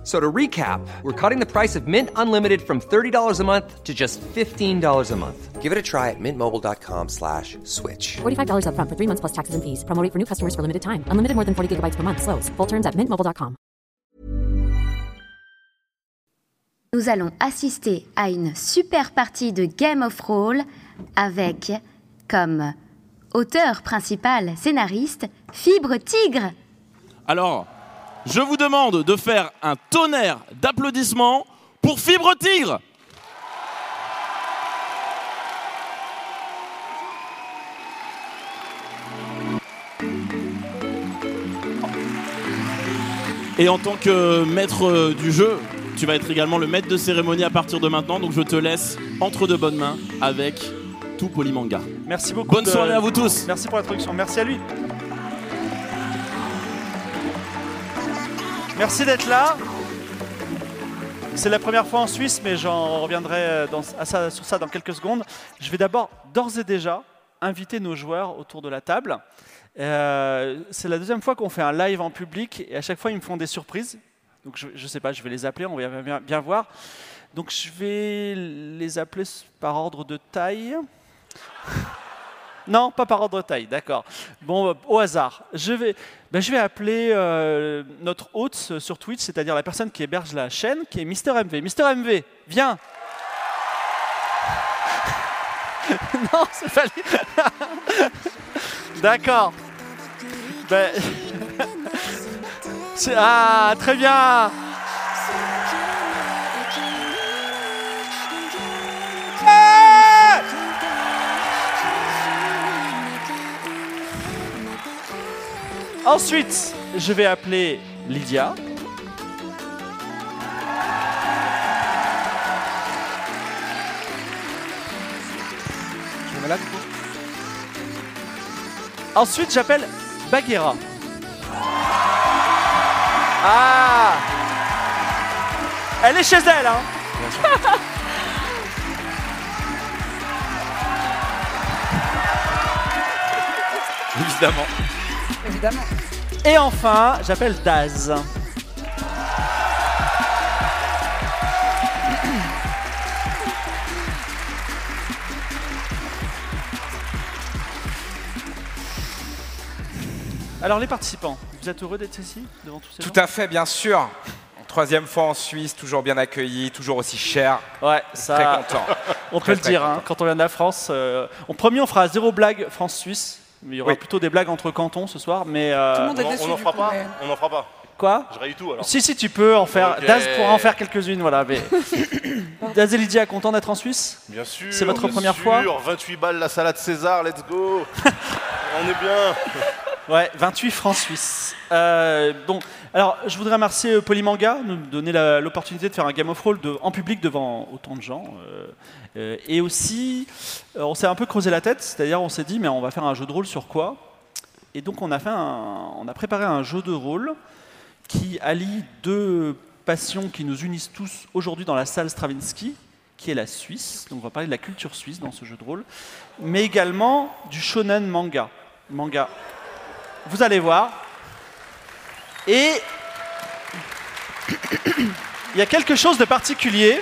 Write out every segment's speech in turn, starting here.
F- So to recap, we're cutting the price of Mint Unlimited from $30 a month to just $15 a month. Give it a try at mintmobile.com slash switch. $45 upfront for three months plus taxes and fees. Promo rate for new customers for limited time. Unlimited more than 40 gigabytes per month. Slows. Full terms at mintmobile.com. Nous allons assister à une super partie de Game of Roll avec, comme auteur principal, scénariste, Fibre Tigre. Alors, je vous demande de faire un tonnerre d'applaudissements pour Fibre Tigre. Et en tant que maître euh, du jeu, tu vas être également le maître de cérémonie à partir de maintenant. Donc je te laisse entre de bonnes mains avec tout Polymanga. Merci beaucoup. Bonne de- soirée à vous tous. Merci pour l'introduction. Merci à lui. Merci d'être là. C'est la première fois en Suisse, mais j'en reviendrai dans- à ça- sur ça dans quelques secondes. Je vais d'abord, d'ores et déjà, inviter nos joueurs autour de la table. Euh, c'est la deuxième fois qu'on fait un live en public et à chaque fois ils me font des surprises. Donc je ne sais pas, je vais les appeler, on va bien, bien voir. Donc je vais les appeler par ordre de taille. Non, pas par ordre de taille, d'accord. Bon, euh, au hasard. Je vais, ben, appeler euh, notre hôte sur Twitch, c'est-à-dire la personne qui héberge la chaîne, qui est Mister MV. Mister MV, viens Non, c'est pas lui. D'accord. Ben... Ah, très bien Ensuite, je vais appeler Lydia. Je Ensuite, j'appelle Bagheera. Ah Elle est chez elle, hein Évidemment. Évidemment. Et enfin, j'appelle Daz. Alors les participants, vous êtes heureux d'être ici devant tous ces Tout gens à fait, bien sûr. Troisième fois en Suisse, toujours bien accueilli, toujours aussi cher. Ouais, ça. Très content. On Très, peut le dire, hein, quand on vient de la France. euh, on promis, on fera zéro blague France-Suisse. Mais il y aura Oui. plutôt des blagues entre cantons ce soir. Mais euh, Tout le monde est On n'en fera coup, pas mais- On n'en fera pas. quoi Je raye tout alors. Si, si, tu peux en faire. Daz pourra en faire quelques-unes, voilà. Mais... Daz et Lydia, content d'être en Suisse Bien sûr. C'est votre bien première sûr. fois 28 balles la salade César, let's go. On est bien. Ouais, 28 francs suisses. Euh, bon, alors je voudrais remercier euh, Polymanga de nous donner l'opportunité de faire un Game of Roll en public devant autant de gens. euh, et aussi, on s'est un peu creusé la tête, c'est-à-dire on s'est dit, mais on va faire un jeu de rôle sur quoi? Et donc on a, fait on a préparé un jeu de rôle qui allie deux passions qui nous unissent tous aujourd'hui dans la salle Stravinsky, qui est la Suisse. Donc on va parler de la culture suisse dans ce jeu de rôle, mais également du shonen manga. Manga. Vous allez voir. Et il y a quelque chose de particulier.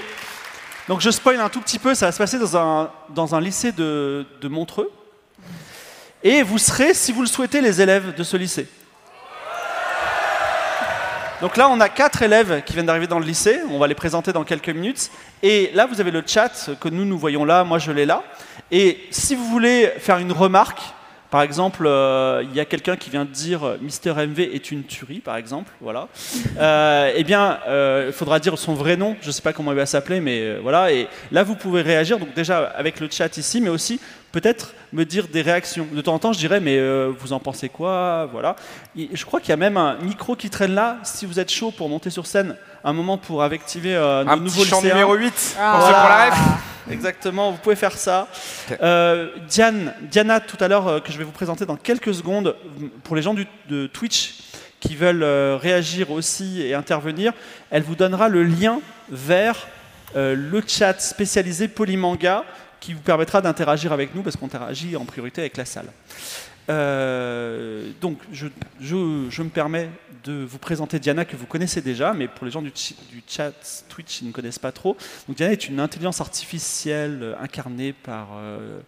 Donc je spoil un tout petit peu, ça va se passer dans un, dans un lycée de, de Montreux. Et vous serez, si vous le souhaitez, les élèves de ce lycée. Donc là, on a quatre élèves qui viennent d'arriver dans le lycée. On va les présenter dans quelques minutes. Et là, vous avez le chat que nous, nous voyons là. Moi, je l'ai là. Et si vous voulez faire une remarque, par exemple, euh, il y a quelqu'un qui vient de dire euh, Mister MV est une tuerie, par exemple, voilà. Euh, eh bien, euh, il faudra dire son vrai nom. Je ne sais pas comment il va s'appeler, mais euh, voilà. Et là, vous pouvez réagir. Donc déjà avec le chat ici, mais aussi peut-être me dire des réactions. De temps en temps, je dirais, mais euh, vous en pensez quoi Voilà. Et je crois qu'il y a même un micro qui traîne là. Si vous êtes chaud pour monter sur scène, un moment pour activer euh, nos Un nouveaux petit chant lycéens. numéro 8 Ah. pour ceux Exactement, vous pouvez faire ça. Euh, Diane, Diana, tout à l'heure, euh, que je vais vous présenter dans quelques secondes, pour les gens du- de Twitch qui veulent euh, réagir aussi et intervenir, elle vous donnera le lien vers le chat spécialisé Polymanga qui vous permettra d'interagir avec nous parce qu'on interagit en priorité avec la salle. Euh, donc, je, me permets de vous présenter Diana que vous connaissez déjà, mais pour les gens du, chat Twitch, ils ne connaissent pas trop. Diana est une intelligence artificielle incarnée par. euh,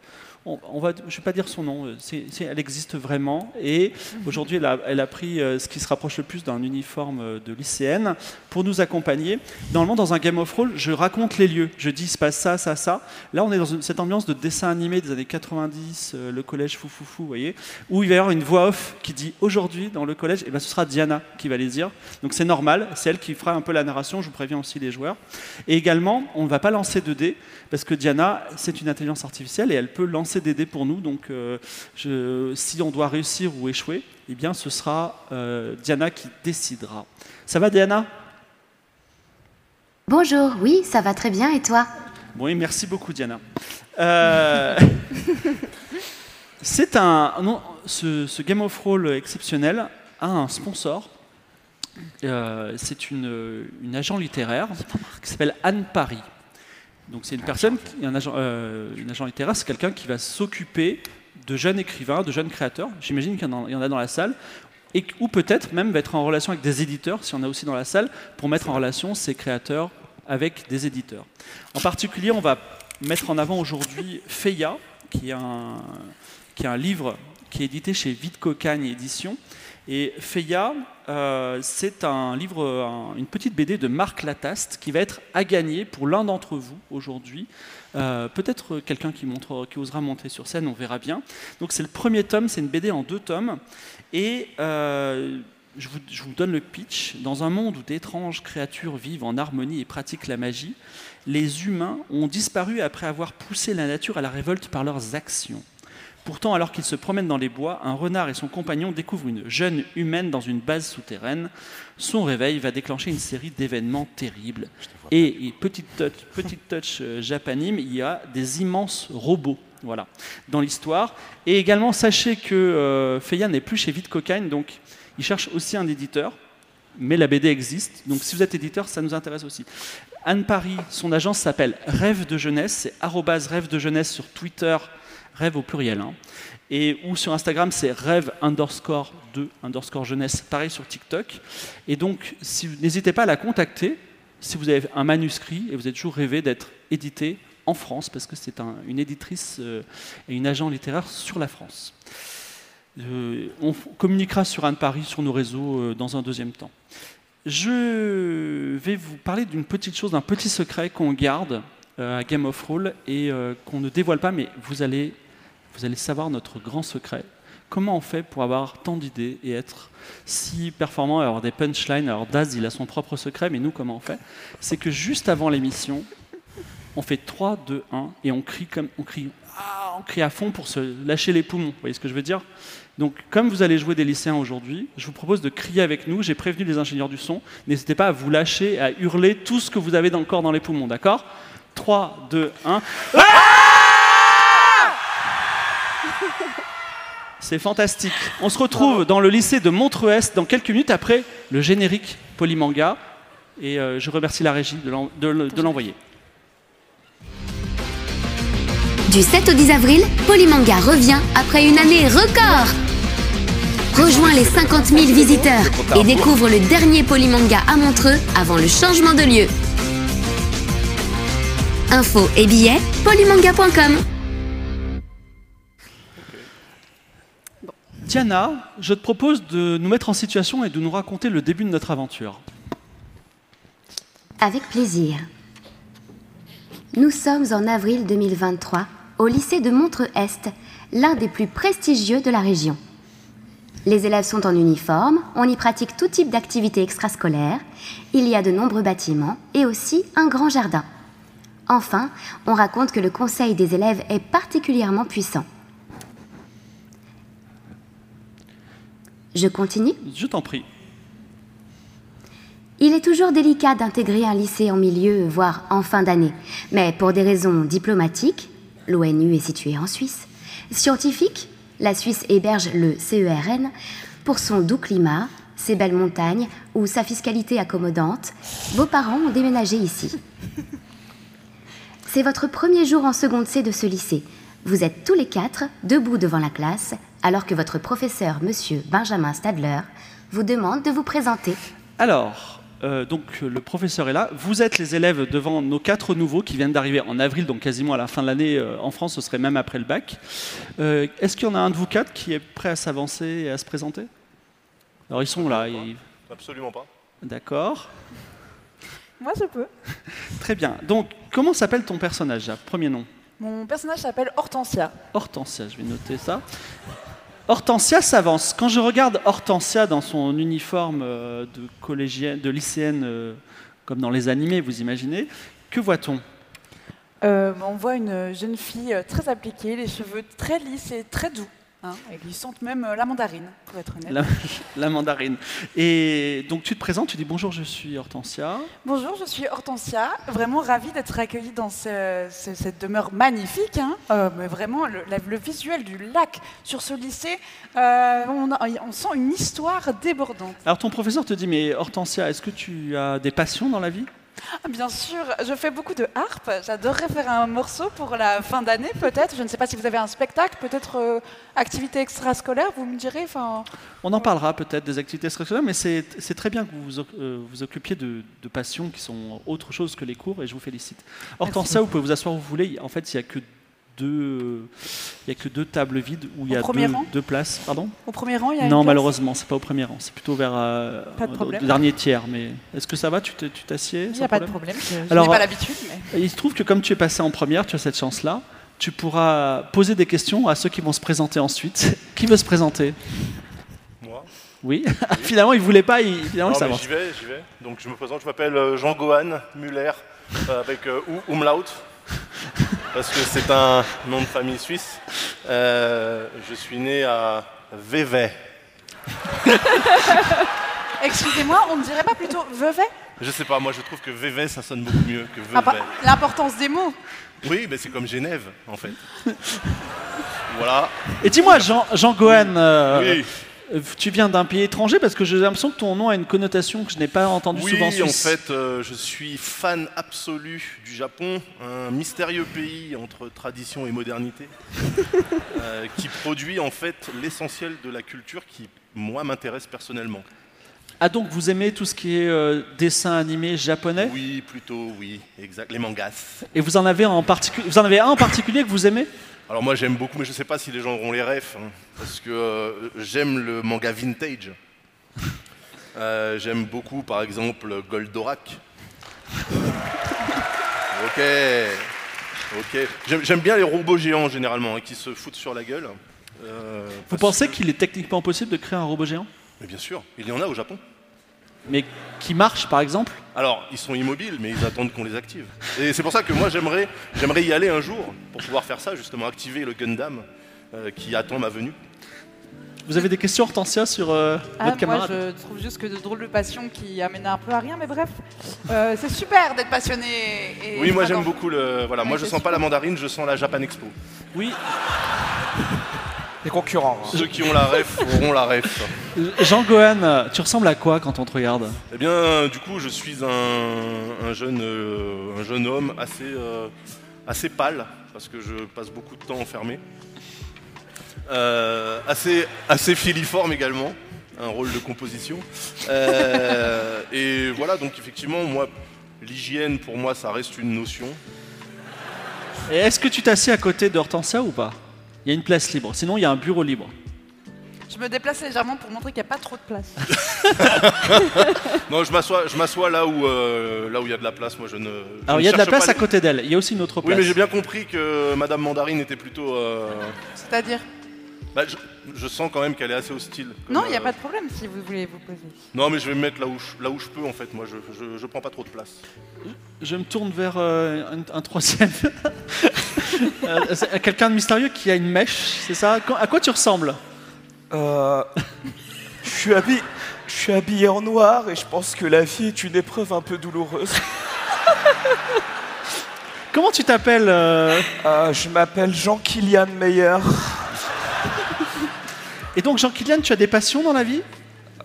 on, va, je ne vais pas dire son nom, euh, elle existe vraiment. Et aujourd'hui, elle a, pris euh, ce qui se rapproche le plus d'un uniforme euh, de lycéenne pour nous accompagner. Normalement, dans un Game of Roll, je raconte les lieux. Je dis, il se passe ça, ça, ça. Là, on est dans cette ambiance de dessin animé des années 90, euh, le collège fou, fou, fou, vous voyez, où il va y avoir une voix off qui dit aujourd'hui, dans le collège, et ben, ce sera Diana qui va les dire. Donc c'est normal, c'est elle qui fera un peu la narration. Je vous préviens aussi les joueurs. Et également, on ne va pas lancer de dés, parce que Diana, c'est une intelligence artificielle et elle peut lancer dés pour nous. Donc euh, je- si on doit réussir ou échouer, eh bien, ce sera euh, Diana qui décidera. Ça va, Diana? Bonjour, oui, ça va très bien et toi? Oui, merci beaucoup, Diana. Euh, c'est un non, ce, ce Game of Roll exceptionnel a un sponsor. Euh, c'est une, une agent littéraire qui s'appelle Anne Paris. Donc c'est une personne, un agent, euh, une agent littéraire, c'est quelqu'un qui va s'occuper de jeunes écrivains, de jeunes créateurs. J'imagine qu'il y en a- dans la salle. Et, ou peut-être même va être en relation avec des éditeurs, si on a aussi dans la salle, pour mettre en relation ces créateurs avec des éditeurs. En particulier, on va mettre en avant aujourd'hui Feya, qui est un, qui est un livre qui est édité chez Vite Cocagne Édition. Et Feya, euh, c'est un livre, un- une petite BD de Marc Lataste qui va être à gagner pour l'un d'entre vous aujourd'hui. Euh, Peut-être quelqu'un qui osera monter sur scène, on verra bien. Donc c'est le premier tome, c'est une BD en deux tomes. Et euh, je, vous, je vous donne le pitch. Dans un monde où d'étranges créatures vivent en harmonie et pratiquent la magie, les humains ont disparu après avoir poussé la nature à la révolte par leurs actions. Pourtant, alors qu'ils se promènent dans les bois, un renard et son compagnon découvrent une jeune humaine dans une base souterraine. Son réveil va déclencher une série d'événements terribles. Et, et petite touch, petite touch euh, japanime, il y a des immenses robots. Voilà, dans l'histoire. Et également, sachez que euh, Feya n'est plus chez Vite donc il cherche aussi un éditeur, mais la BD existe. Donc si vous êtes éditeur, ça nous intéresse aussi. Anne Paris, son agence s'appelle Rêve de jeunesse, c'est rêve de jeunesse sur Twitter, rêve au pluriel. hein. Et ou sur Instagram, c'est rêve underscore 2 underscore jeunesse, pareil sur TikTok. Et donc, n'hésitez pas à la contacter si vous avez un manuscrit et vous êtes toujours rêvé d'être édité en France, parce que c'est un- une éditrice euh, et une agent littéraire sur la France. Euh, on communiquera sur Anne Paris, sur nos réseaux, euh, dans un deuxième temps. Je vais vous parler d'une petite chose, d'un petit secret qu'on garde à Game of Roll et euh, qu'on ne dévoile pas, mais vous allez, vous allez savoir notre grand secret. Comment on fait pour avoir tant d'idées et être si performant avoir des punchlines? Alors Daz, il a son propre secret, mais nous, comment on fait? C'est que juste avant l'émission, on fait 3, 2, 1 et on crie comme on crie, on crie à fond pour se lâcher les poumons. Vous voyez ce que je veux dire? Donc, comme vous allez jouer des lycéens aujourd'hui, je vous propose de crier avec nous. J'ai prévenu les ingénieurs du son. N'hésitez pas à vous lâcher, à hurler tout ce que vous avez corps dans les poumons, d'accord? 3, 2, 1. C'est fantastique. On se retrouve dans le lycée de Montreux-Est dans quelques minutes après le générique Polymanga. Et euh, je remercie la régie de l'envoyer. Du 7 au 10 avril, Polymanga revient après une année record. Rejoins les 50 000 visiteurs et découvre le dernier Polymanga à Montreux avant le changement de lieu. Infos et billets, polymanga.com. Diana, je te propose de nous mettre en situation et de nous raconter le début de notre aventure. Avec plaisir. Nous sommes en avril 2023 au lycée de Montreux-Est, l'un des plus prestigieux de la région. Les élèves sont en uniforme, on y pratique tout type d'activités extrascolaires, il y a de nombreux bâtiments et aussi un grand jardin. Enfin, on raconte que le conseil des élèves est particulièrement puissant. Je continue Je t'en prie. Il est toujours délicat d'intégrer un lycée en milieu, voire en fin d'année. Mais pour des raisons diplomatiques, l'ONU est située en Suisse. Scientifiques, la Suisse héberge le CERN. Pour son doux climat, ses belles montagnes ou sa fiscalité accommodante, vos parents ont déménagé ici. C'est votre premier jour en seconde C de ce lycée. Vous êtes tous les quatre debout devant la classe, alors que votre professeur, monsieur Benjamin Stadler, vous demande de vous présenter. Alors, euh, donc le professeur est là. Vous êtes les élèves devant nos quatre nouveaux qui viennent d'arriver en avril, donc quasiment à la fin de l'année. euh, en France, ce serait même après le bac. Euh, Est-ce qu'il y en a un de vous quatre qui est prêt à s'avancer et à se présenter? Alors ils sont là. ils- Absolument pas. D'accord. Moi, je peux. Très bien. Donc, comment s'appelle ton personnage là Premier nom? Mon personnage s'appelle Hortensia. Hortensia, je vais noter ça. Hortensia s'avance. Quand je regarde Hortensia dans son uniforme euh, de collégienne, de lycéenne, euh, comme dans les animés, vous imaginez, que voit-on? Euh, on voit une jeune fille euh, très appliquée, les cheveux très lisses et très doux. Hein, et qui sentent même euh, la mandarine, pour être honnête. la, la mandarine. Et donc tu te présentes, tu dis bonjour, je suis Hortensia. Bonjour, je suis Hortensia. Vraiment ravie d'être accueillie dans ce- ce- cette demeure magnifique. hein. Euh, mais vraiment, le, la- le visuel du lac sur ce lycée, euh, on, a- on sent une histoire débordante. Alors ton professeur te dit, mais Hortensia, est-ce que tu as des passions dans la vie? Bien sûr, je fais beaucoup de harpe. J'adorerais faire un morceau pour la fin d'année, peut-être. Je ne sais pas si vous avez un spectacle, peut-être euh, activité extrascolaire, vous me direz. Enfin, On en parlera peut-être des activités extrascolaires, mais c'est très bien que vous vous, euh, vous occupiez de, de passions qui sont autre chose que les cours, et je vous félicite. Hortensia, vous pouvez vous asseoir où vous voulez. En fait, il n'y a que deux, il y a que deux tables vides où il y a deux, places. Pardon au premier rang, il y a une Non, place malheureusement, c'est pas au premier rang. C'est plutôt vers euh, problème. au dernier tiers. Mais est-ce que ça va? Tu t'assieds Il n'y a pas de problème? Je, n'ai pas euh, l'habitude, mais. Il se trouve que comme tu es passé en première, tu as cette chance-là. Tu pourras poser des questions à ceux qui vont se présenter ensuite. qui veut se présenter? Moi. Oui. Finalement, il voulait pas. Il, finalement, Non, j'y vais, j'y vais. Donc je me présente, je m'appelle euh, Jean-Gohan Muller euh, avec euh, umlaut parce que c'est un nom de famille suisse. Euh, je suis né à Vevey. Excusez-moi, on ne dirait pas plutôt Vevey? Je sais pas, moi je trouve que Vevey ça sonne beaucoup mieux que Ah, pas- Vevey. L'importance des mots. Oui, mais c'est comme Genève en fait. voilà. Et dis-moi, Jean, Jean Gohan, euh, oui, tu viens d'un pays étranger parce que j'ai l'impression que ton nom a une connotation que je n'ai pas entendue oui souvent en en Suisse. fait, euh, je suis fan absolu du Japon, un mystérieux pays entre tradition et modernité, euh, qui produit en fait l'essentiel de la culture qui, moi, m'intéresse personnellement. Ah donc vous aimez tout ce qui est euh, dessin animé japonais? Oui, plutôt, oui, exact. Les mangas. Et vous en avez en particulier, vous en avez un en particulier que vous aimez? Alors moi j'aime beaucoup, mais je sais pas si les gens auront les refs, hein, parce que euh, j'aime le manga vintage. Euh, j'aime beaucoup par exemple Goldorak. ok, ok. J'aime- bien les robots géants généralement, hein, qui se foutent sur la gueule. Euh, Vous pensez qu'il est techniquement possible de créer un robot géant? Mais bien sûr, il y en a au Japon. Mais qui marche par exemple Alors, ils sont immobiles, mais ils attendent qu'on les active. Et c'est pour ça que moi, j'aimerais, j'aimerais y aller un jour pour pouvoir faire ça, justement, activer le Gundam euh, qui attend ma venue. Vous avez des questions Hortensia sur euh, Ah, votre moi, camarade je trouve juste que de drôles de passions qui amènent un peu à rien, mais bref, euh, c'est super d'être passionné. Et Oui, moi j'aime beaucoup le. Voilà, moi je sens pas la mandarine, je sens la Japan Expo. Oui. Les concurrents. hein. Ceux qui ont la ref auront la ref. Jean Gohan, euh, tu ressembles à quoi quand on te regarde? Eh bien, du coup, je suis un, un jeune, euh, un jeune homme assez, euh, assez pâle, parce que je passe beaucoup de temps enfermé. Euh, assez, assez filiforme également, un rôle de composition. Euh, et voilà, donc effectivement, moi, l'hygiène, pour moi, ça reste une notion. Et est-ce que tu t'assieds à côté d'Hortensia ou pas? Il y a une place libre, sinon il y a un bureau libre. Je me déplace légèrement pour montrer qu'il n'y a pas trop de place. Non, je m'assois, je m'assois là où, euh, là où il y a de la place. Moi, je ne. je Alors ne il y a de la cherche place pas à les- côté d'elle, il y a aussi une autre Oui, place. mais j'ai bien compris que Madame Mandarine était plutôt. euh, C'est-à-dire bah, je, je sens quand même qu'elle est assez hostile. Non, il n'y a euh, pas de problème si vous voulez vous poser. Non, mais je vais me mettre là où je, là où je peux en fait. Moi, je, je, je prends pas trop de place. Je me tourne vers euh, un, un troisième. Euh, c'est Quelqu'un de mystérieux qui a une mèche, c'est ça? À quoi tu ressembles? Euh, je suis habillé, je suis habillé en noir et je pense que la vie est une épreuve un peu douloureuse. Comment tu t'appelles euh? Euh, je m'appelle Jean-Kilian Meyer. Et donc Jean-Kylian, tu as des passions dans la vie?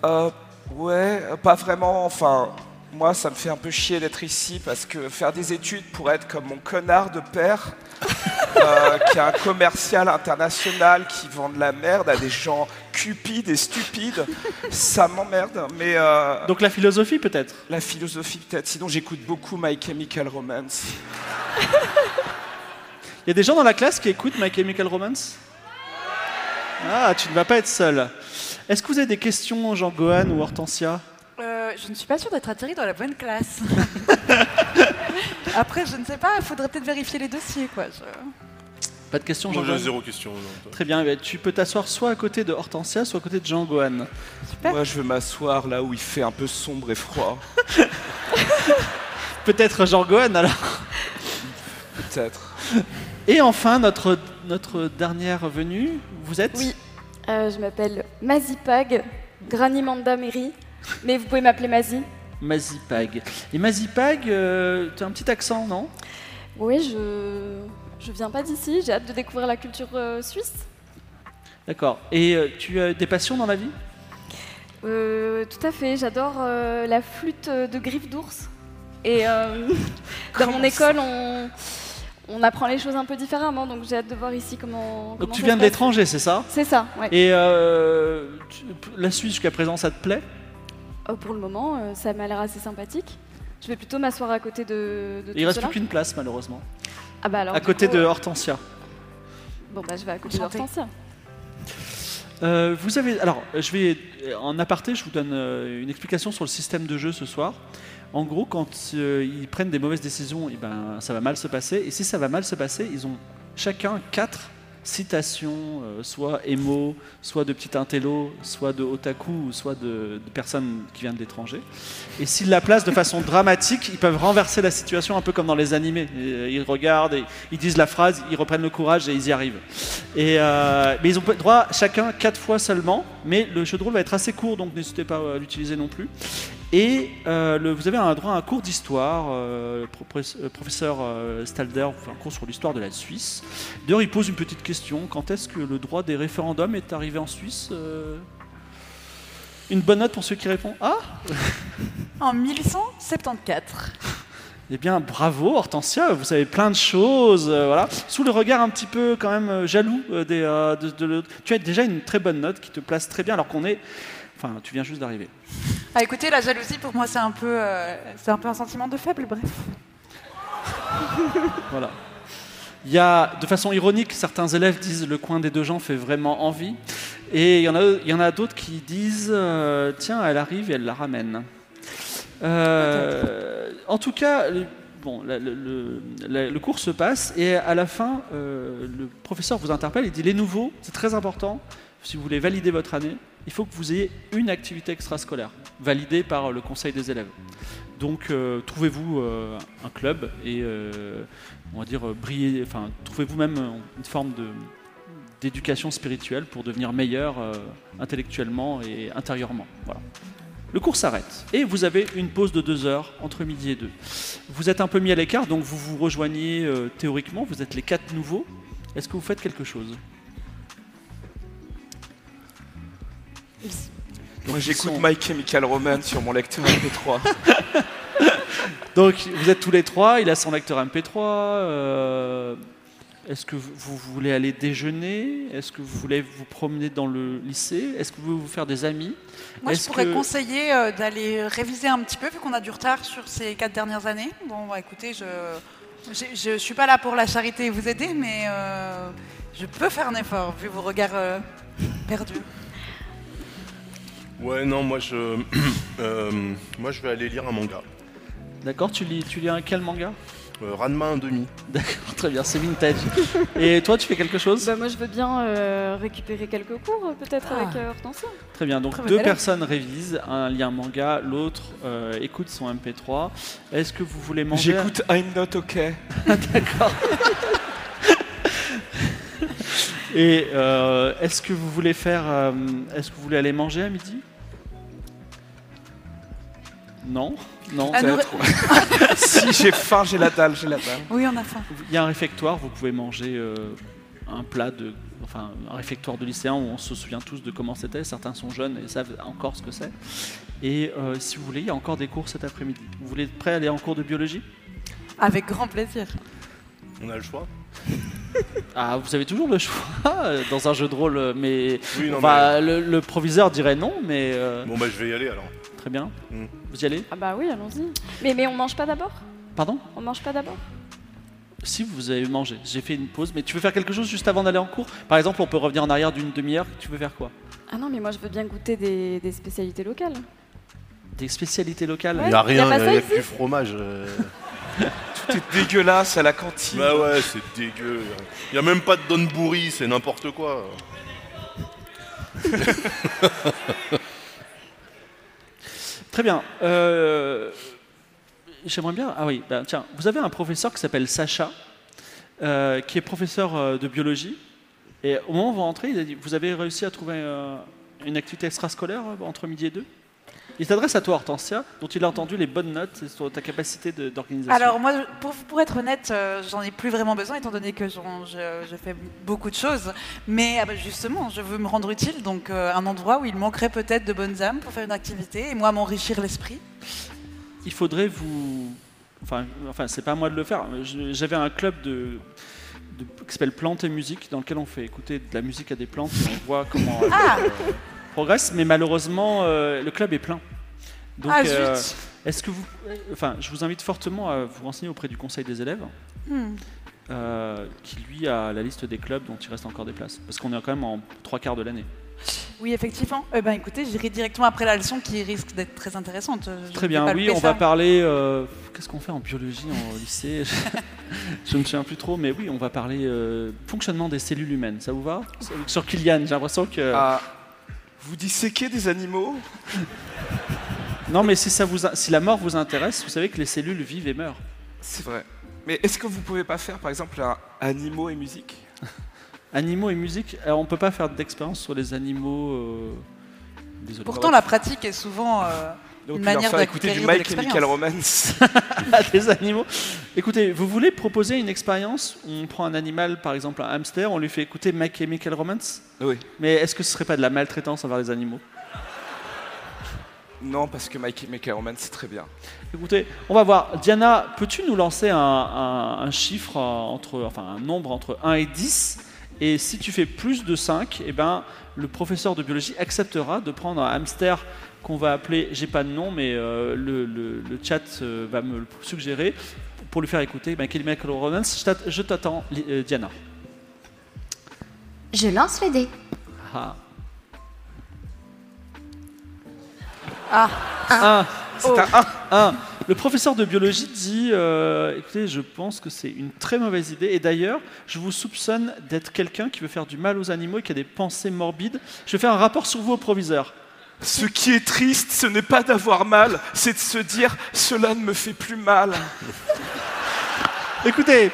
Euh, Ouais, pas vraiment. Enfin, moi, ça me fait un peu chier d'être ici parce que faire des études pour être comme mon connard de père, euh, qui est un commercial international qui vend de la merde à des gens cupides et stupides, ça m'emmerde. Mais euh, Donc la philosophie peut-être? la philosophie, peut-être. Sinon, j'écoute beaucoup My Chemical Romance. Il y a des gens dans la classe qui écoutent My Chemical Romance? Ah, tu ne vas pas être seul. Est-ce que vous avez des questions, Jean-Gohan ou Hortensia? Euh, je ne suis pas sûre d'être atterri dans la bonne classe. Après, je ne sais pas, il faudrait peut-être vérifier les dossiers, quoi. Je- Pas de questions, Moi, j'ai Jean-Gohan zéro question. Très bien, eh bien, tu peux t'asseoir soit à côté de Hortensia, soit à côté de Jean-Gohan. Moi, je veux m'asseoir là où il fait un peu sombre et froid. Peut-être Jean-Gohan alors Peut-être. Et enfin, notre, notre dernière venue, vous êtes Oui, euh, je m'appelle Mazipag, Granimanda Meri, mais vous pouvez m'appeler Mazi. Mazipag. Et Mazipag, euh, tu as un petit accent, non? Oui, je je viens pas d'ici, j'ai hâte de découvrir la culture euh, suisse. D'accord. Et euh, tu as des passions dans la vie? Tout à fait, j'adore la flûte de griffe d'ours. Et dans mon école, on, on apprend les choses un peu différemment, donc j'ai hâte de voir ici comment. Donc comment tu viens de l'étranger, c'est ça? C'est ça, ouais. Et euh, tu- la Suisse jusqu'à présent, ça te plaît? Oh, pour le moment, euh, ça m'a l'air assez sympathique. Je vais plutôt m'asseoir à côté de, de Il tout reste cela. plus qu'une place, malheureusement. Ah bah alors, à du côté coup, de euh, Hortensia. Bon bah je vais à côté Enchantée. d'Hortensia. Euh, vous avez, alors, je vais en aparté, je vous donne euh, une explication sur le système de jeu ce soir. En gros, quand euh, ils prennent des mauvaises décisions, eh ben, ça va mal se passer. Et si ça va mal se passer, ils ont chacun quatre citations, euh, soit émo, soit de petit intello, soit de otaku, soit de, de personnes qui viennent de l'étranger. Et s'ils la placent de façon dramatique, ils peuvent renverser la situation un peu comme dans les animés. Et, euh, ils regardent, et, ils disent la phrase, ils reprennent le courage et ils y arrivent. Et, mais ils ont droit chacun quatre fois seulement, mais le jeu de rôle va être assez court, donc n'hésitez pas à l'utiliser non plus. Et euh, le- vous avez un droit à un cours d'histoire. euh, le pro- professeur euh, Stalder vous fait un cours sur l'histoire de la Suisse. D'ailleurs, il pose une petite question. Quand est-ce que le droit des référendums est arrivé en Suisse Une bonne note pour ceux qui répondent Ah En 1174. Eh bien, bravo Hortensia, vous savez plein de choses, euh, voilà. Sous le regard un petit peu quand même euh, jaloux euh, des, de, de l'autre. Tu as déjà une très bonne note qui te place très bien alors qu'on est... Enfin, tu viens juste d'arriver. Ah, écoutez, la jalousie, pour moi, c'est un, peu, euh, un sentiment de faible, bref. Voilà. De façon ironique, certains élèves disent le coin des deux gens fait vraiment envie. Et il y en a, d'autres qui disent euh, tiens, elle arrive et elle la ramène. Euh, en tout cas, le- cours se passe et à la fin, le professeur vous interpelle. Il dit les nouveaux, c'est très important. Si vous voulez valider votre année, il faut que vous ayez une activité extrascolaire validée par le conseil des élèves. Donc, euh, trouvez-vous euh, un club et euh, on va dire briller. Enfin, trouvez-vous même une forme d'éducation spirituelle pour devenir meilleur intellectuellement et intérieurement. Voilà. Le cours s'arrête et vous avez une pause de deux heures entre midi et deux. Vous êtes un peu mis à l'écart, donc vous vous rejoignez théoriquement. Vous êtes les quatre nouveaux. Est-ce que vous faites quelque chose? Moi, j'écoute sont- My Chemical Romance sur mon lecteur MP3. Donc vous êtes tous les trois, il a son lecteur MP3. euh, Est-ce que vous, vous voulez aller déjeuner? Est-ce que vous voulez vous promener dans le lycée? Est-ce que vous voulez vous faire des amis? Moi, je pourrais que- conseiller euh, d'aller réviser un petit peu, vu qu'on a du retard sur ces quatre dernières années. Bon, bah, écoutez, je je ne suis pas là pour la charité et vous aider, mais euh, je peux faire un effort, vu vos regards euh, perdus. Ouais, non, moi je, euh, moi je vais aller lire un manga. D'accord, tu lis, tu lis un quel manga? Euh, Ranma 1,5. D'accord, très bien, c'est vintage. Et toi, tu fais quelque chose? Bah moi je veux bien euh, récupérer quelques cours, peut-être Ah. avec euh, Hortensia. Très bien, donc Très deux personnes révisent, un lit un manga, l'autre euh, écoute son MP3. Est-ce que vous voulez manger? J'écoute I'm Not OK. Et euh, est-ce que vous voulez faire, euh, est-ce que vous voulez aller manger à midi? Non, non. Ah, nous- si j'ai faim, j'ai la dalle, j'ai la dalle. Oui, on a faim. Il y a un réfectoire, vous pouvez manger euh, un plat de enfin, un réfectoire de lycéens où on se souvient tous de comment c'était. Certains sont jeunes et savent encore ce que c'est. Et euh, si vous voulez, il y a encore des cours cet après-midi. Vous voulez être prêt à aller en cours de biologie? Avec grand plaisir. On a le choix. Ah, vous avez toujours le choix euh, dans un jeu de rôle, mais, Oui, non, Enfin, Le, le proviseur dirait non, mais euh, Bon, bah, je vais y aller alors. Très bien. Mm. Vous y allez? Ah bah oui, allons-y. Mais, mais on mange pas d'abord? Pardon? On mange pas d'abord? Si vous avez mangé, j'ai fait une pause, mais tu veux faire quelque chose juste avant d'aller en cours? Par exemple, on peut revenir en arrière d'une demi-heure. Tu veux faire quoi? Ah non, mais moi je veux bien goûter des, des spécialités locales. Des spécialités locales? Il n'y a Ouais, y a rien, il n'y a plus de fromage. euh. Tout est dégueulasse à la cantine. Bah ouais, c'est dégueu. Il n'y a même pas de Donburi, c'est n'importe quoi. Très bien. Euh, J'aimerais bien. Ah oui, bah, tiens, vous avez un professeur qui s'appelle Sacha, euh, qui est professeur euh, de biologie. Et au moment où vous rentrez, il a dit Vous avez réussi à trouver une activité extrascolaire entre midi et deux? Il s'adresse à toi, Hortensia, dont il a entendu les bonnes notes sur ta capacité d'organisation. Alors moi, pour, pour être honnête, euh, j'en ai plus vraiment besoin étant donné que je, je fais beaucoup de choses. Mais ah bah, justement, je veux me rendre utile, donc euh, un endroit où il manquerait peut-être de bonnes âmes pour faire une activité et moi m'enrichir l'esprit. il faudrait vous. Enfin, enfin c'est pas à moi de le faire. J'avais un club de, de- qui s'appelle Plantes et Musique, dans lequel on fait écouter de la musique à des plantes et on voit comment Ah euh, progressent. Mais malheureusement, euh, le club est plein. Donc, Ah, euh, est-ce que vous. Enfin, je vous invite fortement à vous renseigner auprès du conseil des élèves. Hmm. euh, qui lui a la liste des clubs dont il reste encore des places. Parce qu'on est quand même en trois quarts de l'année. Oui, effectivement. Eh ben, écoutez, j'irai directement après la leçon qui risque d'être très intéressante. Je Très bien, oui, on ça. va parler. euh, Qu'est-ce qu'on fait en biologie en lycée? Je ne me souviens plus trop, mais oui, on va parler euh, fonctionnement des cellules humaines. Ça vous va? Sur Kylian, j'ai l'impression que. Ah, vous disséquez des animaux? Non, mais si, ça vous, a- si la mort vous intéresse, vous savez que les cellules vivent et meurent. C'est vrai. Mais est-ce que vous pouvez pas faire, par exemple, un animaux et musique? Animaux et musique, alors on peut pas faire d'expérience sur les animaux. euh, Désolé. Pourtant, la pratique est souvent euh, Donc, une manière écouter du My Chemical. Romance. à des animaux. Écoutez, vous voulez proposer une expérience où on prend un animal, par exemple un hamster, on lui fait écouter My Chemical Romance Oui. Mais est-ce que ce serait pas de la maltraitance envers les animaux? Non, parce que My Chemical Romance, c'est très bien. Écoutez, on va voir. Diana, peux-tu nous lancer un, un- un chiffre entre, enfin un nombre entre 1 et 10 Et si tu fais plus de 5, eh ben, le professeur de biologie acceptera de prendre un hamster qu'on va appeler, j'ai pas de nom, mais euh, le, le- le chat euh, va me le suggérer pour lui faire écouter My Chemical Romance. Je t'att- Je t'attends, euh, Diana. Je lance les dés. Ah. Ah, Un. C'est Oh. un 1. Un. Le professeur de biologie dit écoutez, je pense que c'est une très mauvaise idée. Et d'ailleurs, je vous soupçonne d'être quelqu'un qui veut faire du mal aux animaux et qui a des pensées morbides. Je vais faire un rapport sur vous au proviseur. Ce qui est triste, ce n'est pas d'avoir mal, c'est de se dire cela ne me fait plus mal. Écoutez,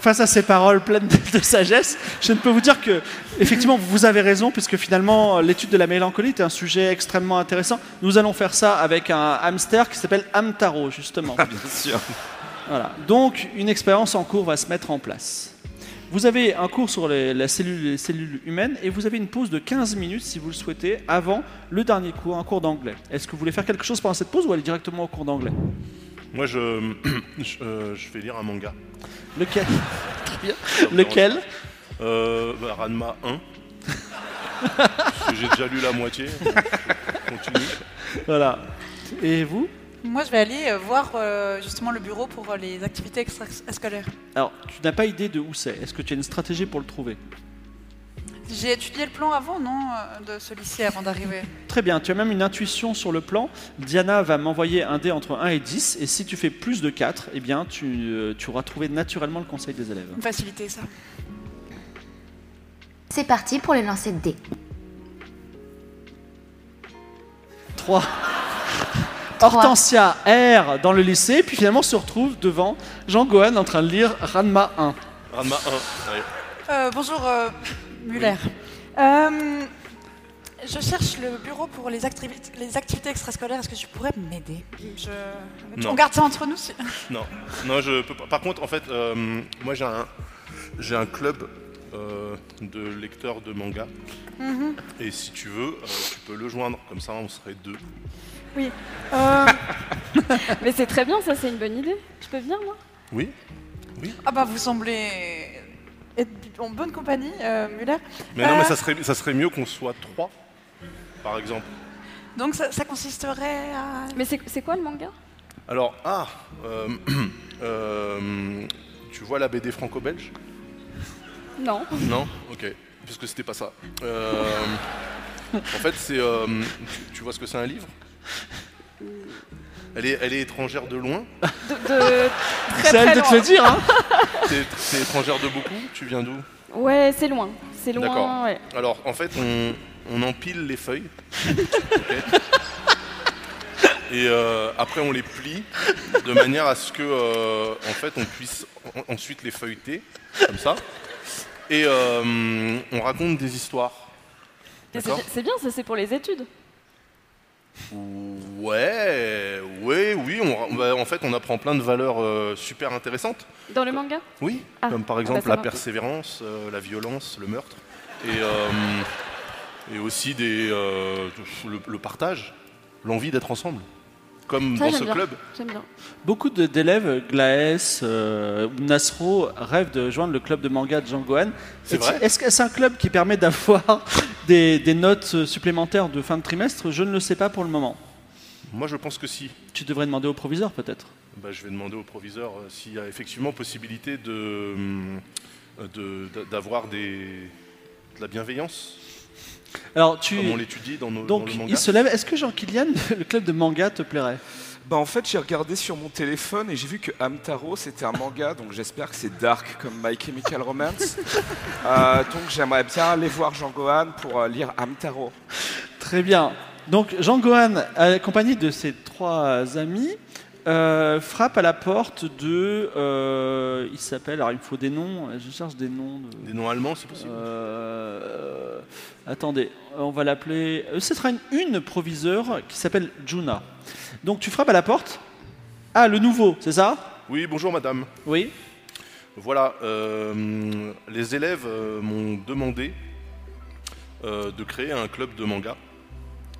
face à ces paroles pleines de, de sagesse, je ne peux vous dire que, effectivement, vous avez raison, puisque finalement, l'étude de la mélancolie est un sujet extrêmement intéressant. Nous allons faire ça avec un hamster qui s'appelle Hamtaro, justement. Bien sûr. Voilà. Donc, une expérience en cours va se mettre en place. Vous avez un cours sur les, la cellule- les cellules humaines et vous avez une pause de 15 minutes, si vous le souhaitez, avant le dernier cours, un cours d'anglais. Est-ce que vous voulez faire quelque chose pendant cette pause ou aller directement au cours d'anglais? Moi, je, je, euh, je vais lire un manga. Lequel? Ça me Lequel? Euh, bah, Ranma 1. Parce que j'ai déjà lu la moitié. Continue. Voilà. Et vous? Moi, je vais aller euh, voir euh, justement le bureau pour euh, les activités extrascolaires. Alors, tu n'as pas idée de où c'est. Est-ce que tu as une stratégie pour le trouver? J'ai étudié le plan avant, non, de ce lycée avant d'arriver? Très bien, tu as même une intuition sur le plan. Diana va m'envoyer un dé entre 1 et 10, et si tu fais plus de 4, eh bien, tu, tu auras trouvé naturellement le conseil des élèves. Me faciliter ça. C'est parti pour le lancer de dés. 3. Hortensia erre dans le lycée, puis finalement se retrouve devant Jean Gohan en train de lire Ranma 1. Ranma 1. ouais. Euh, bonjour, euh, Muller. Euh, je cherche le bureau pour les, activités- les activités extrascolaires. Est-ce que tu pourrais m'aider? Je-. On garde ça entre nous si- Non, non, je peux pas. Par contre, en fait, euh, moi j'ai un, j'ai un club euh, de lecteurs de manga. Mhm. Et si tu veux, euh, tu peux le joindre. Comme ça, on serait deux. Oui. Euh, Mais c'est très bien, ça, c'est une bonne idée. Je peux venir, moi? Oui Ah bah vous semblez être en bonne compagnie, euh, Muller. Mais non, Euh, mais ça serait, ça serait mieux qu'on soit trois, par exemple. Donc ça, ça consisterait à... Mais c'est quoi le manga? Alors, ah, euh, euh, tu vois la BD franco-belge? Non. Non? Ok, parce que c'était pas ça. Euh, en fait, c'est. euh, tu vois ce que c'est un livre? elle est, elle est étrangère de loin. De, de très, C'est à elle de te le dire, hein T'es t'es étrangère de beaucoup? Tu viens d'où? Ouais, c'est loin. C'est D'accord. loin, ouais. Alors, en fait, on, on empile les feuilles. Et euh, après, on les plie de manière à ce que, euh, en fait, on puisse en- ensuite les feuilleter, comme ça. Et euh, on raconte des histoires. C'est D'accord? c'est bien, ça, c'est pour les études. Ouais, ouais, oui. On, bah, en fait, on apprend plein de valeurs euh, super intéressantes. Dans le manga? Oui, Ah, comme par ah bah, exemple la persévérance, euh, la violence, le meurtre, et, euh, et aussi des, euh, le, le partage, l'envie d'être ensemble, comme Ça, dans ce bien. club. J'aime bien. Beaucoup d'élèves, Glaes, euh, ou Nasro, rêvent de joindre le club de manga de Jean Gohan. C'est Est-ce- vrai Est-ce que c'est un club qui permet d'avoir des, des notes euh, supplémentaires de fin de trimestre Je ne le sais pas pour le moment. Moi, je pense que si. Tu devrais demander au proviseur peut-être. Bah, je vais demander au proviseur euh, s'il y a effectivement possibilité de, de- d'a- d'avoir des, de la bienveillance, Alors tu. comme on l'étudie dans, nos, Donc dans le manga. il se lève. Est-ce que Jean-Kilian, le club de manga te plairait? Bah en fait j'ai regardé sur mon téléphone et j'ai vu que Hamtaro c'était un manga donc j'espère que c'est dark comme My Chemical Romance. Euh, donc j'aimerais bien aller voir Jean Gohan pour euh, lire Hamtaro. Très bien. Donc Jean Gohan, accompagné de ses trois amis, euh, frappe à la porte de. euh, il s'appelle. Alors il me faut des noms. Je cherche des noms. De, Des noms allemands, c'est possible euh, attendez, on va l'appeler. euh, Ce sera une, une proviseure qui s'appelle Juna. Donc tu frappes à la porte. Ah, le nouveau, c'est ça? Oui, bonjour madame. Oui. Voilà, euh, les élèves euh, m'ont demandé euh, de créer un club de manga.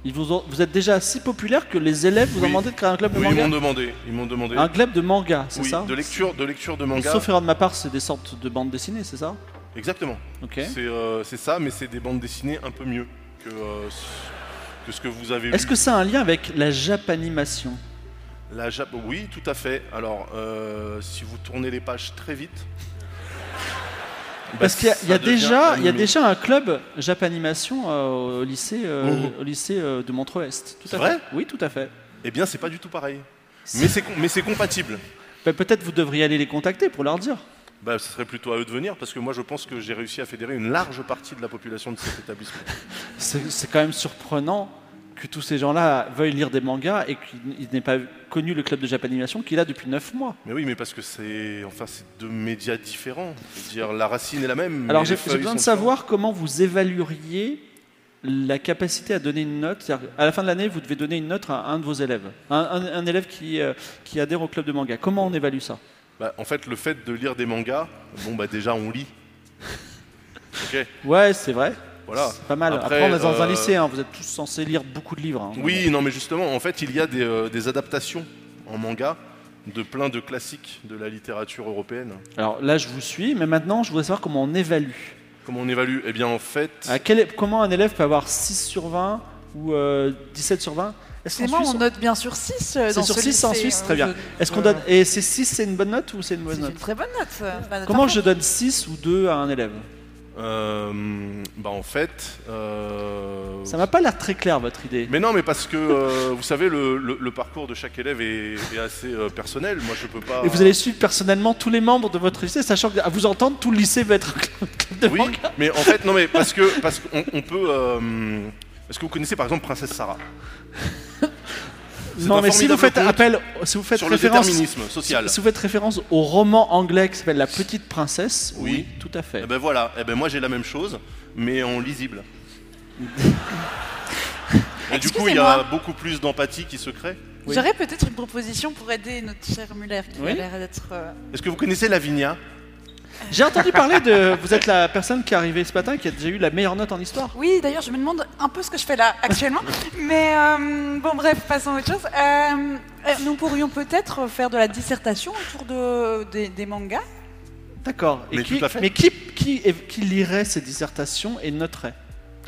Ils vous, ont- vous êtes déjà si populaire que les élèves vous ont Oui. demandé de créer un club de Oui, ils manga? m'ont demandé. Ils m'ont demandé. Un club de manga, c'est oui, ça? de lecture, de lecture de manga. Sauf erreur de ma part, c'est des sortes de bandes dessinées, c'est ça? Exactement. C'est euh, c'est ça, mais c'est des bandes dessinées un peu mieux que, euh, ce- que ce que vous avez Est-ce que ça a un lien avec la japanimation La Jap- Oui, tout à fait. Alors, euh, si vous tournez les pages très vite. Parce bah, qu'il y y il y a déjà un club japanimation au lycée, euh, Oh. au lycée de Montreux-Est. Tout C'est à vrai? fait. Oui, tout à fait. Eh bien, c'est pas du tout pareil. Mais c'est compatible. Ben, Peut-être vous devriez aller les contacter pour leur dire. Bah, ce serait plutôt à eux de venir parce que moi je pense que j'ai réussi à fédérer une large partie de la population de cet établissement. C'est quand même surprenant que tous ces gens-là veuillent lire des mangas et qu'ils n'aient pas connu le club de japanimation qu'il a depuis 9 mois. Mais oui, mais parce que c'est enfin c'est deux médias différents. Je veux dire, la racine est la même. Alors j'ai besoin de savoir comment vous évalueriez la capacité à donner une note. À la fin de l'année, vous devez donner une note à un de vos élèves, un, un- un élève qui, euh, qui adhère au club de manga. Comment on évalue ça? Bah, en fait, le fait de lire des mangas, bon bah déjà on lit. Ok. Ouais, c'est vrai. Voilà. C'est pas mal. Après, Après, on est dans un euh, lycée, hein, vous êtes tous censés lire beaucoup de livres. hein. Oui, non, mais justement, en fait, il y a des, euh, des adaptations en manga de plein de classiques de la littérature européenne. Alors là, je vous suis, mais maintenant, je voudrais savoir comment on évalue. Comment on évalue? Eh bien, en fait, À quel- comment un élève peut avoir 6 sur 20 ou euh, 17 sur 20 Suisse, on note bien sur 6 C'est dans sur ce 6 en Suisse, euh, très bien. je- Est-ce qu'on euh, donne et c'est 6 c'est une bonne note ou c'est une mauvaise C'est note une très bonne note. euh, Comment je donne 6 ou 2 à un élève euh, bah en fait, euh, Ça m'a pas l'air très clair votre idée. Mais non, mais parce que euh, vous savez, le, le- le parcours de chaque élève est, est assez euh, personnel. Moi, je peux pas. Et vous allez suivre personnellement tous les membres de votre lycée, sachant qu'à vous entendre, tout le lycée va être un club de Oui, manga. mais en fait, non, mais parce que parce qu'on on peut. euh, Est-ce que vous connaissez par exemple Princesse Sarah? Non, mais si vous faites appel, si vous faites sur le référence, déterminisme social. si vous faites référence au roman anglais qui s'appelle La Petite Princesse, oui, Oui. tout à fait. Eh ben voilà, eh ben moi j'ai la même chose, mais en lisible. Et du coup, il y a beaucoup plus d'empathie qui se crée. Oui. J'aurais peut-être une proposition pour aider notre cher Muller qui Oui. a l'air d'être. euh, Est-ce que vous connaissez Lavinia? J'ai entendu parler de. Vous êtes la personne qui est arrivée ce matin qui a déjà eu la meilleure note en histoire. Oui, d'ailleurs, je me demande un peu ce que je fais là actuellement. Mais euh, bon, bref, passons à autre chose. Euh, euh, nous pourrions peut-être faire de la dissertation autour de, des, des mangas. D'accord. Et Mais qui, tout à fait. mais qui, qui, est- qui lirait ces dissertations et noterait?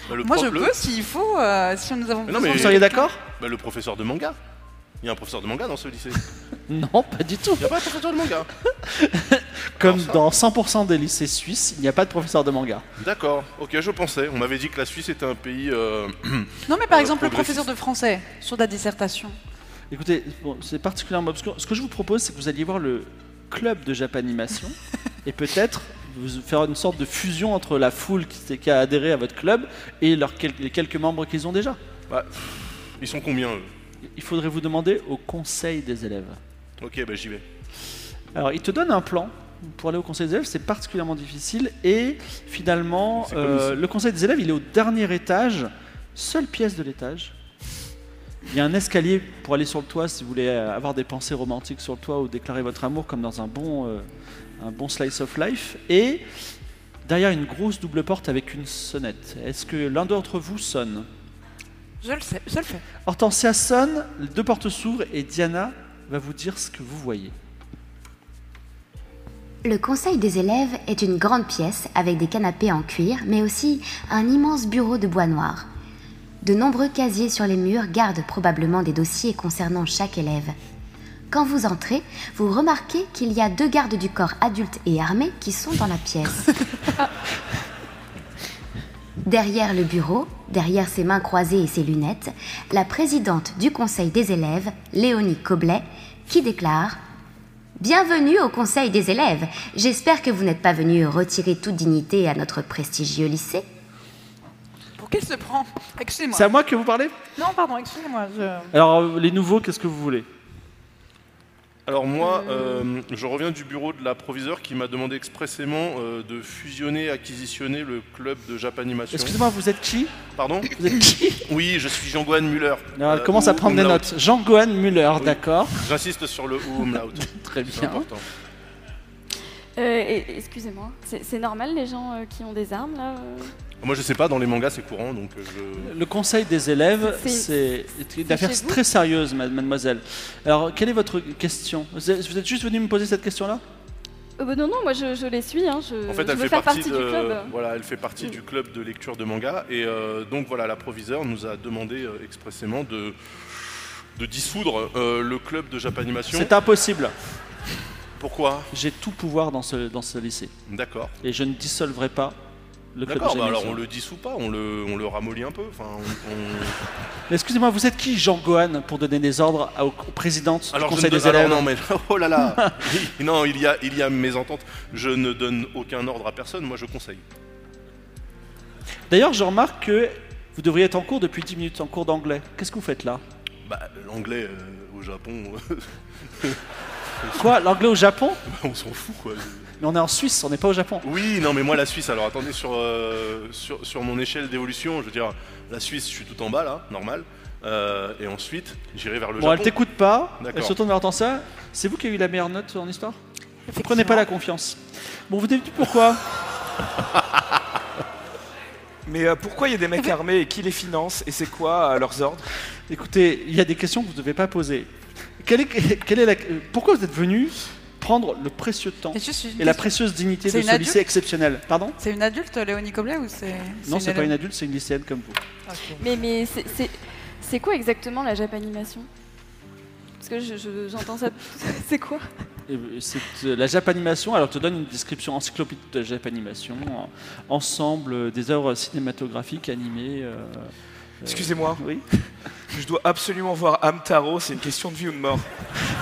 Bah, le Moi, prof- je le- peux, s'il faut, euh, si nous avons Mais non, besoin mais- Vous seriez d'accord? Bah, le professeur de manga. Il y a un professeur de manga dans ce lycée. Non, pas du tout. Il n'y a pas un professeur de manga. Comme ça dans 100% des lycées suisses, il n'y a pas de professeur de manga. D'accord, ok, je pensais. On m'avait dit que la Suisse était un pays. euh, Non, mais par Euh, exemple, le professeur de français sur la dissertation. Écoutez, bon, c'est particulièrement obscur. Ce que je vous propose, c'est que vous alliez voir le club de Japanimation et peut-être vous faire une sorte de fusion entre la foule qui, a adhéré à votre club et leurs quel- les quelques membres qu'ils ont déjà. bah, ils sont combien eux? Il faudrait vous demander au conseil des élèves. Ok, bah j'y vais. Alors, il te donne un plan. Pour aller au conseil des élèves, c'est particulièrement difficile. Et finalement, euh, le conseil des élèves, il est au dernier étage, seule pièce de l'étage. Il y a un escalier pour aller sur le toit si vous voulez avoir des pensées romantiques sur le toit ou déclarer votre amour comme dans un bon, euh, un bon slice of life. Et derrière une grosse double porte avec une sonnette. Est-ce que l'un d'entre vous sonne? Je le sais, je le fais. Hortensia sonne, les deux portes s'ouvrent et Diana va vous dire ce que vous voyez. Le conseil des élèves est une grande pièce avec des canapés en cuir, mais aussi un immense bureau de bois noir. De nombreux casiers sur les murs gardent probablement des dossiers concernant chaque élève. Quand vous entrez, vous remarquez qu'il y a deux gardes du corps adultes et armés qui sont dans la pièce. Derrière le bureau, derrière ses mains croisées et ses lunettes, la présidente du conseil des élèves, Léonie Coblet, qui déclare Bienvenue au conseil des élèves. J'espère que vous n'êtes pas venu retirer toute dignité à notre prestigieux lycée. Pour qu'elle se prend Excusez-moi. C'est à moi que vous parlez? Non, pardon, excusez-moi. je- Alors, euh, les nouveaux, qu'est-ce que vous voulez? Alors moi, euh, je reviens du bureau de la proviseure qui m'a demandé expressément euh, de fusionner, acquisitionner le club de Japanimation. Excusez-moi, vous êtes qui? Pardon? Vous êtes qui? Oui, je suis Jean-Gohan Muller. Elle Euh, commence à prendre des notes. Jean-Gohan Muller, Oui. d'accord. J'insiste sur le ou umlaut. Très C'est bien. Euh, Excusez-moi, c'est c'est normal les gens euh, qui ont des armes là euh? Moi, je sais pas, dans les mangas, c'est courant, donc euh, je... Le conseil des élèves, C'est- une affaire très sérieuse, ma- mademoiselle. Alors, quelle est votre question? Vous êtes, juste venu me poser cette question-là? Euh, bah Non, non, moi je, je les suis. Hein, je, En fait, je elle fait faire partie, partie de, du club. voilà, elle fait partie du club de lecture de manga et euh, donc voilà, la proviseure nous a demandé euh, expressément de de dissoudre euh, le club de Japanimation. C'est impossible. Pourquoi? J'ai tout pouvoir dans ce, dans ce lycée. D'accord. Et je ne dissolverai pas D'accord, bah alors on le dissout pas, on le, on le ramollit un peu. Enfin, on- Excusez-moi, vous êtes qui, Jean-Gohan, pour donner des ordres à- présidentes Alors, du je conseil ne des don- alors, élèves non, mais oh là là Non, il y a, il y a mésentente. Je ne donne aucun ordre à personne, moi je conseille. D'ailleurs, je remarque que vous devriez être en cours depuis 10 minutes, en cours d'anglais. Qu'est-ce que vous faites là Bah, l'anglais euh, au Japon, Quoi L'anglais au Japon on s'en fout quoi. Mais on est en Suisse, on n'est pas au Japon. Oui, non, mais moi la Suisse, alors attendez, sur, euh, sur, sur mon échelle d'évolution, je veux dire, la Suisse, je suis tout en bas là, normal. Euh, et ensuite, j'irai vers le Bon, elle Japon. t'écoute pas, elle se retourne vers Hortensia. C'est vous qui avez eu la meilleure note en histoire? Vous prenez pas la confiance. Bon, vous dites pourquoi? Mais euh, pourquoi il y a des mecs armés et qui les finance et c'est quoi euh, leurs ordres? Écoutez, il y a des questions que vous ne devez pas poser. Quelle est, quelle est la, pourquoi vous êtes venu prendre le précieux temps Et juste une et la précieuse dignité de ce lycée exceptionnel Pardon? C'est une adulte, Léonie Coblet, ou c'est. Non, c'est pas une adulte, c'est une lycéenne comme vous. Mais, mais c'est- quoi exactement la Japanimation? Parce que je- je- j'entends ça. c'est quoi? Euh, C'est euh, la Japanimation. Alors, je te donne une description encyclopédique de la Japanimation. en- Ensemble des œuvres cinématographiques animées. euh, euh, Excusez-moi, Oui. je dois absolument voir Amtaro, c'est une question de vie ou de mort.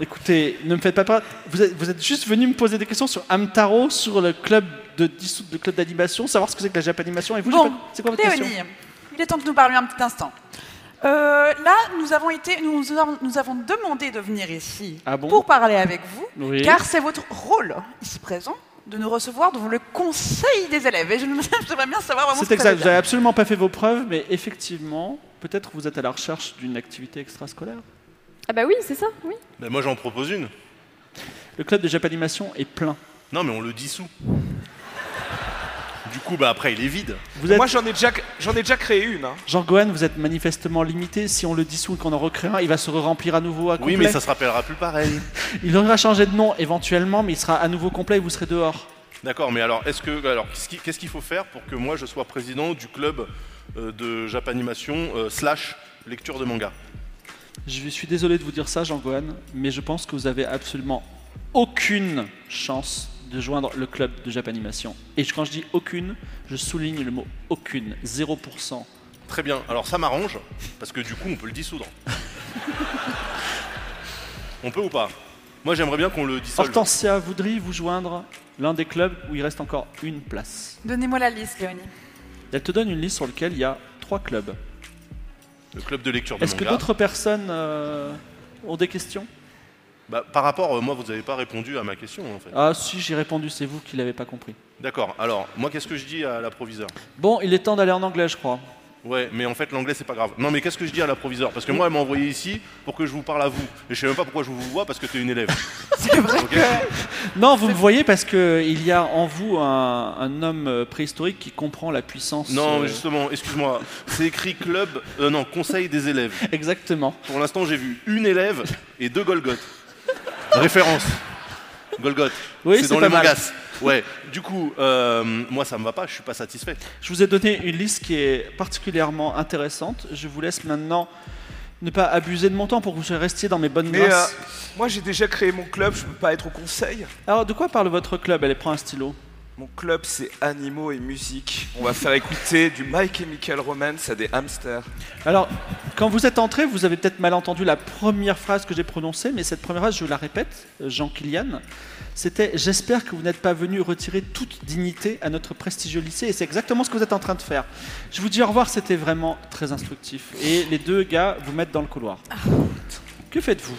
Écoutez, ne me faites pas peur. Vous êtes, vous êtes juste venu me poser des questions sur Amtaro, sur le club de le club d'animation, savoir ce que c'est que la Japanimation. Et vous, Bon, c'est quoi votre question? Léonie, il est temps que nous parlions un petit instant. Euh, là, nous avons, été, nous, avons, nous avons demandé de venir ici Ah bon? pour parler avec vous, Oui. car c'est votre rôle ici présent de nous recevoir devant le conseil des élèves. Et je j'aimerais bien savoir vraiment ce C'est veut exact. Vous n'avez absolument pas fait vos preuves, mais effectivement, peut-être vous êtes à la recherche d'une activité extrascolaire. Ah bah oui, c'est ça, oui. Ben, moi j'en propose une. Le club de Japanimation est plein. Non, mais on le dissout. Du coup, bah après, il est vide. Vous êtes... Moi, j'en ai, déjà- j'en ai déjà créé une. hein. Jean-Gohan, vous êtes manifestement limité. Si on le dissout et qu'on en recrée un, il va se remplir à nouveau à complet. Oui, mais ça se rappellera plus pareil. Il aura changé de nom éventuellement, mais il sera à nouveau complet et vous serez dehors. D'accord, mais alors, est-ce que, alors, qu'est-ce qui- qu'est-ce qu'il faut faire pour que moi je sois président du club euh, de Japanimation euh, slash lecture de manga? Je suis désolé de vous dire ça, Jean-Gohan, mais je pense que vous avez absolument aucune chance de joindre le club de Japanimation. Et quand je dis aucune, je souligne le mot aucune, 0%. Très bien, alors ça m'arrange, parce que du coup, on peut le dissoudre. on peut ou pas? Moi, j'aimerais bien qu'on le dissolve. Hortensia, voudriez-vous joindre l'un des clubs où il reste encore une place Donnez-moi la liste, Léonie. Elle te donne une liste sur laquelle il y a trois clubs. Le club de lecture de Est-ce que d'autres personnes euh, ont des questions? Bah, par rapport, euh, moi, vous n'avez pas répondu à ma question, en fait. Ah si, j'ai répondu, c'est vous qui l'avez pas compris. D'accord, alors, moi, qu'est-ce que je dis à l'approviseur Bon, il est temps d'aller en anglais, je crois. Ouais, mais en fait, l'anglais, c'est pas grave. Non, mais qu'est-ce que je dis à l'approviseur? Parce que moi, elle m'a envoyé ici pour que je vous parle à vous. Et je sais même pas pourquoi je vous vois, parce que tu es une élève. C'est vrai Non, vous me voyez parce qu'il y a en vous un, un homme euh, préhistorique qui comprend la puissance. Non, euh, justement, excuse-moi. C'est écrit club, euh, non, conseil des élèves. Exactement. Pour l'instant, j'ai vu une élève et deux Golgoth. Référence. Golgoth. Oui, c'est c'est dans pas les mangas. Ouais. Du coup, euh, moi, ça me va pas. Je suis pas satisfait. Je vous ai donné une liste qui est particulièrement intéressante. Je vous laisse maintenant ne pas abuser de mon temps pour que vous restiez dans mes bonnes Mais euh, grâces. moi, j'ai déjà créé mon club, je peux pas être au conseil. Alors, de quoi parle votre club? Elle prend un stylo. Mon club, c'est animaux et musique. On va faire écouter du My Chemical Romance à des hamsters. Alors, quand vous êtes entré, vous avez peut-être mal entendu la première phrase que j'ai prononcée, mais cette première phrase, je la répète, euh, Jean Kilian, c'était J'espère que vous n'êtes pas venu retirer toute dignité à notre prestigieux lycée, et c'est exactement ce que vous êtes en train de faire. Je vous dis au revoir, c'était vraiment très instructif. Et les deux gars vous mettent dans le couloir. Que faites-vous?